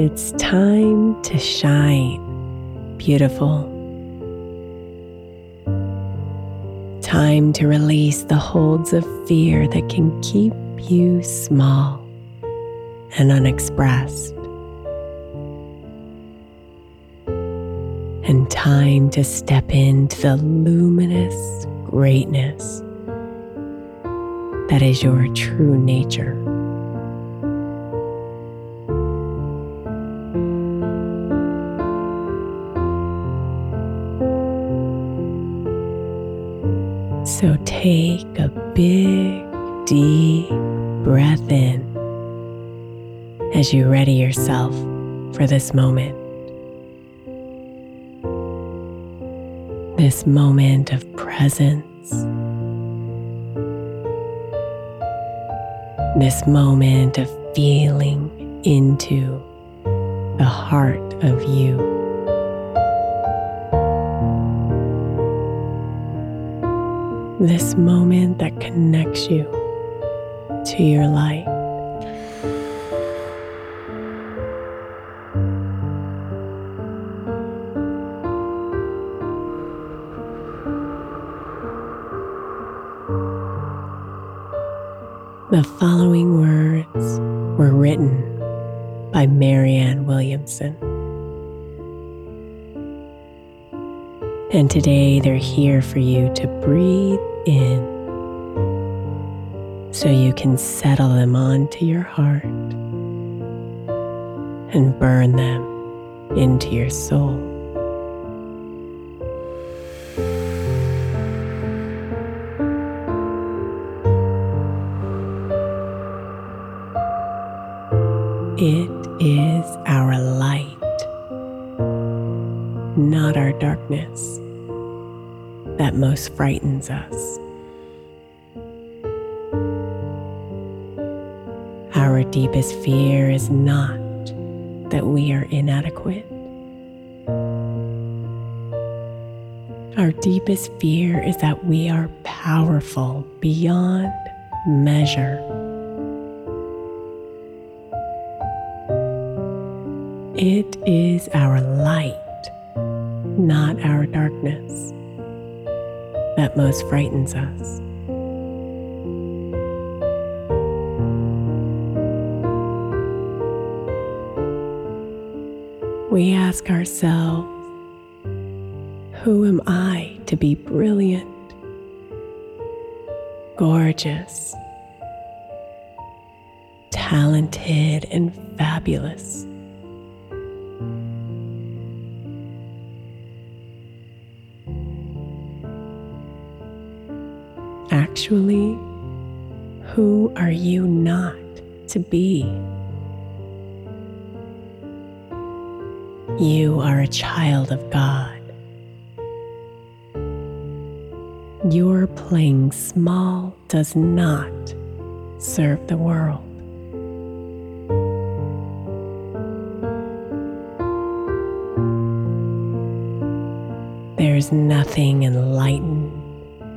It's time to shine. Beautiful. Time to release the holds of fear that can keep you small and unexpressed. And time to step into the luminous greatness that is your true nature. So take a big, deep breath in as you ready yourself for this moment. This moment of presence. This moment of feeling into the heart of you. This moment that connects you to your light. The following words were written by Marianne Williamson. And today they're here for you to breathe in so you can settle them onto your heart and burn them into your soul. It is our light, not our darkness, that most frightens us. Deepest fear is not that we are inadequate. Our deepest fear is that we are powerful beyond measure. It is our light, not our darkness, that most frightens us. We ask ourselves, who am I to be brilliant, gorgeous, talented, and fabulous? Actually, who are you not to be? You are a child of God. Your playing small does not serve the world. There's nothing enlightened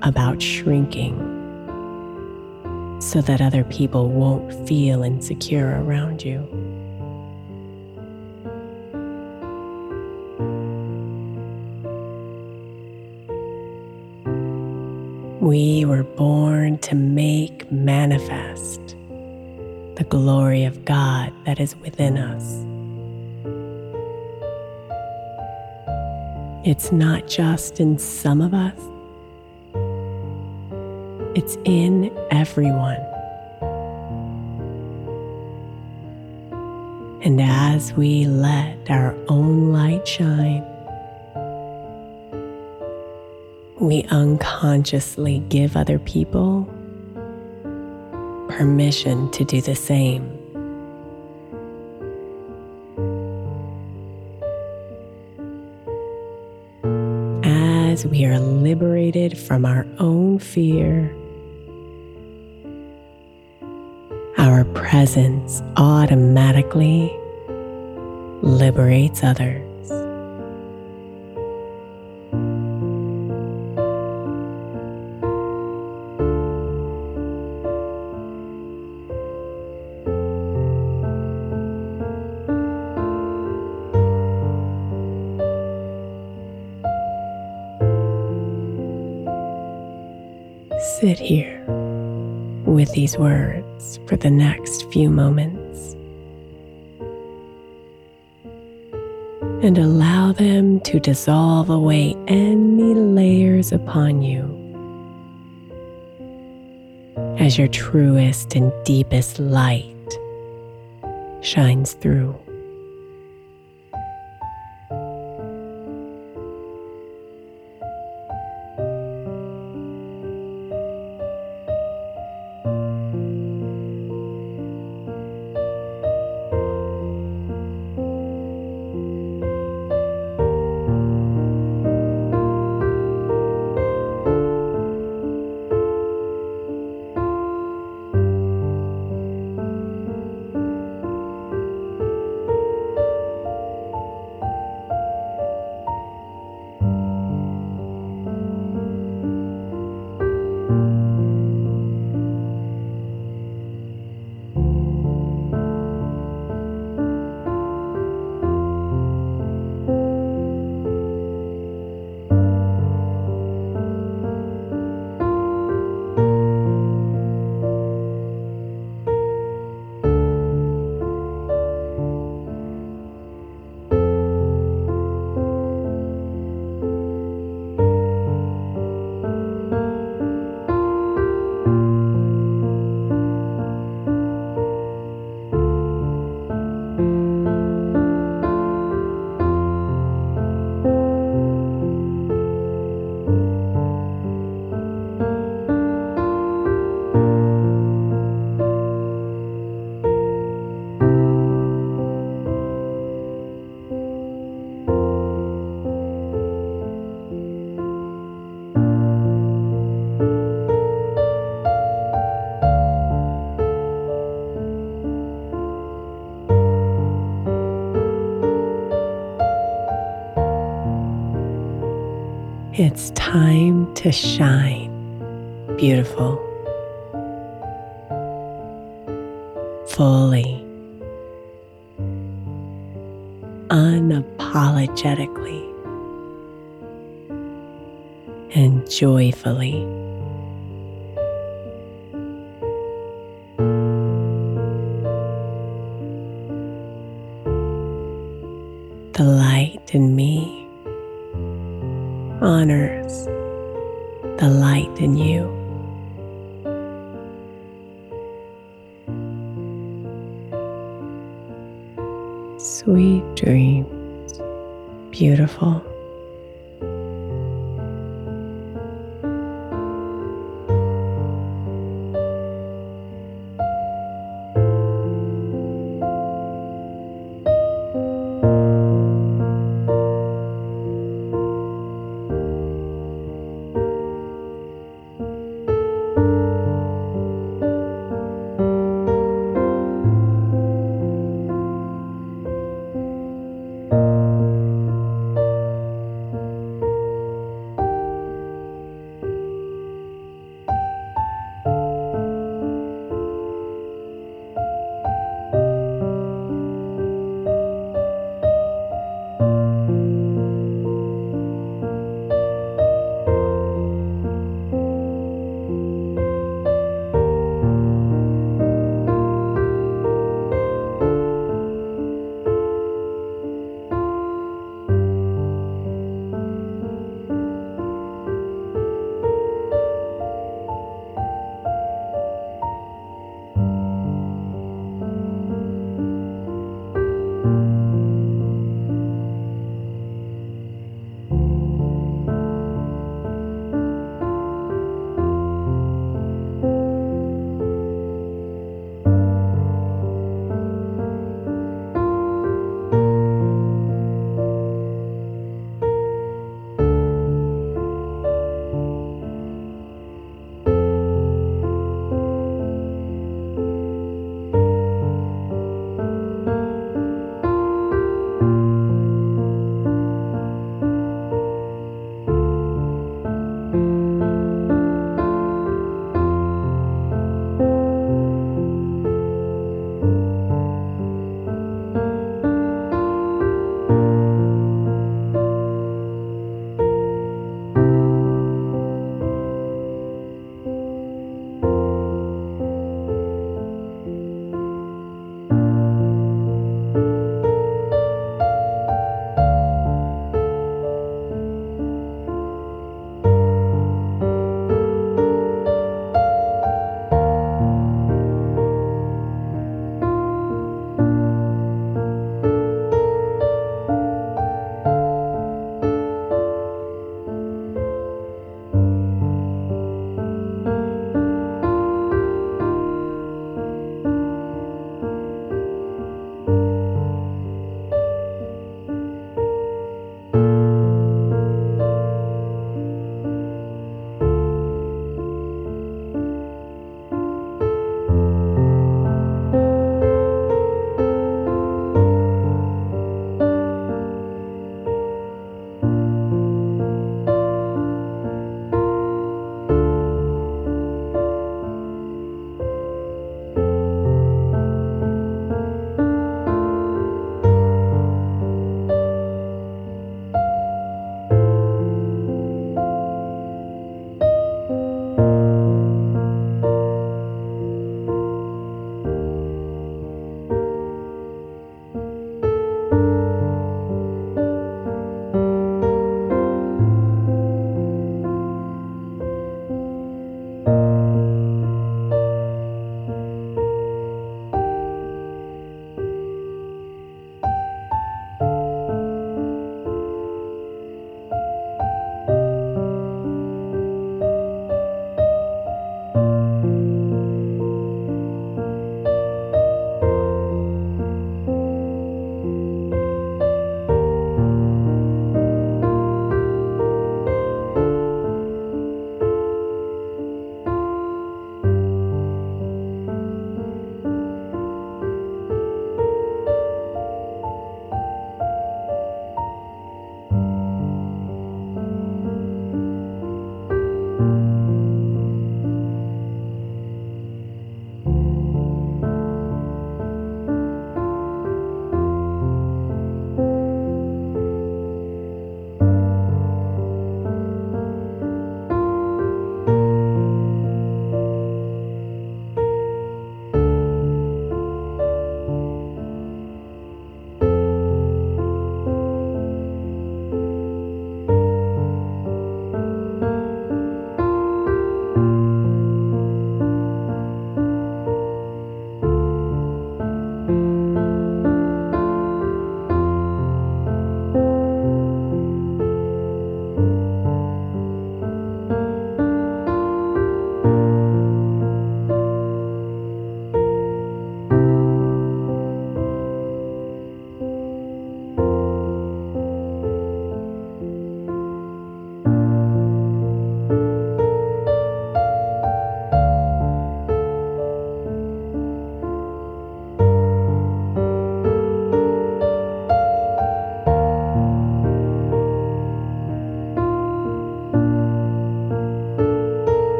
about shrinking so that other people won't feel insecure around you. We were born to make manifest the glory of God that is within us. It's not just in some of us, it's in everyone. And as we let our own light shine, we unconsciously give other people permission to do the same. As we are liberated from our own fear, our presence automatically liberates others. Sit here with these words for the next few moments and allow them to dissolve away any layers upon you as your truest and deepest light shines through. It's time to shine. Beautiful. Fully. Unapologetically. And joyfully. The light in me honors the light in you. Sweet dreams, beautiful.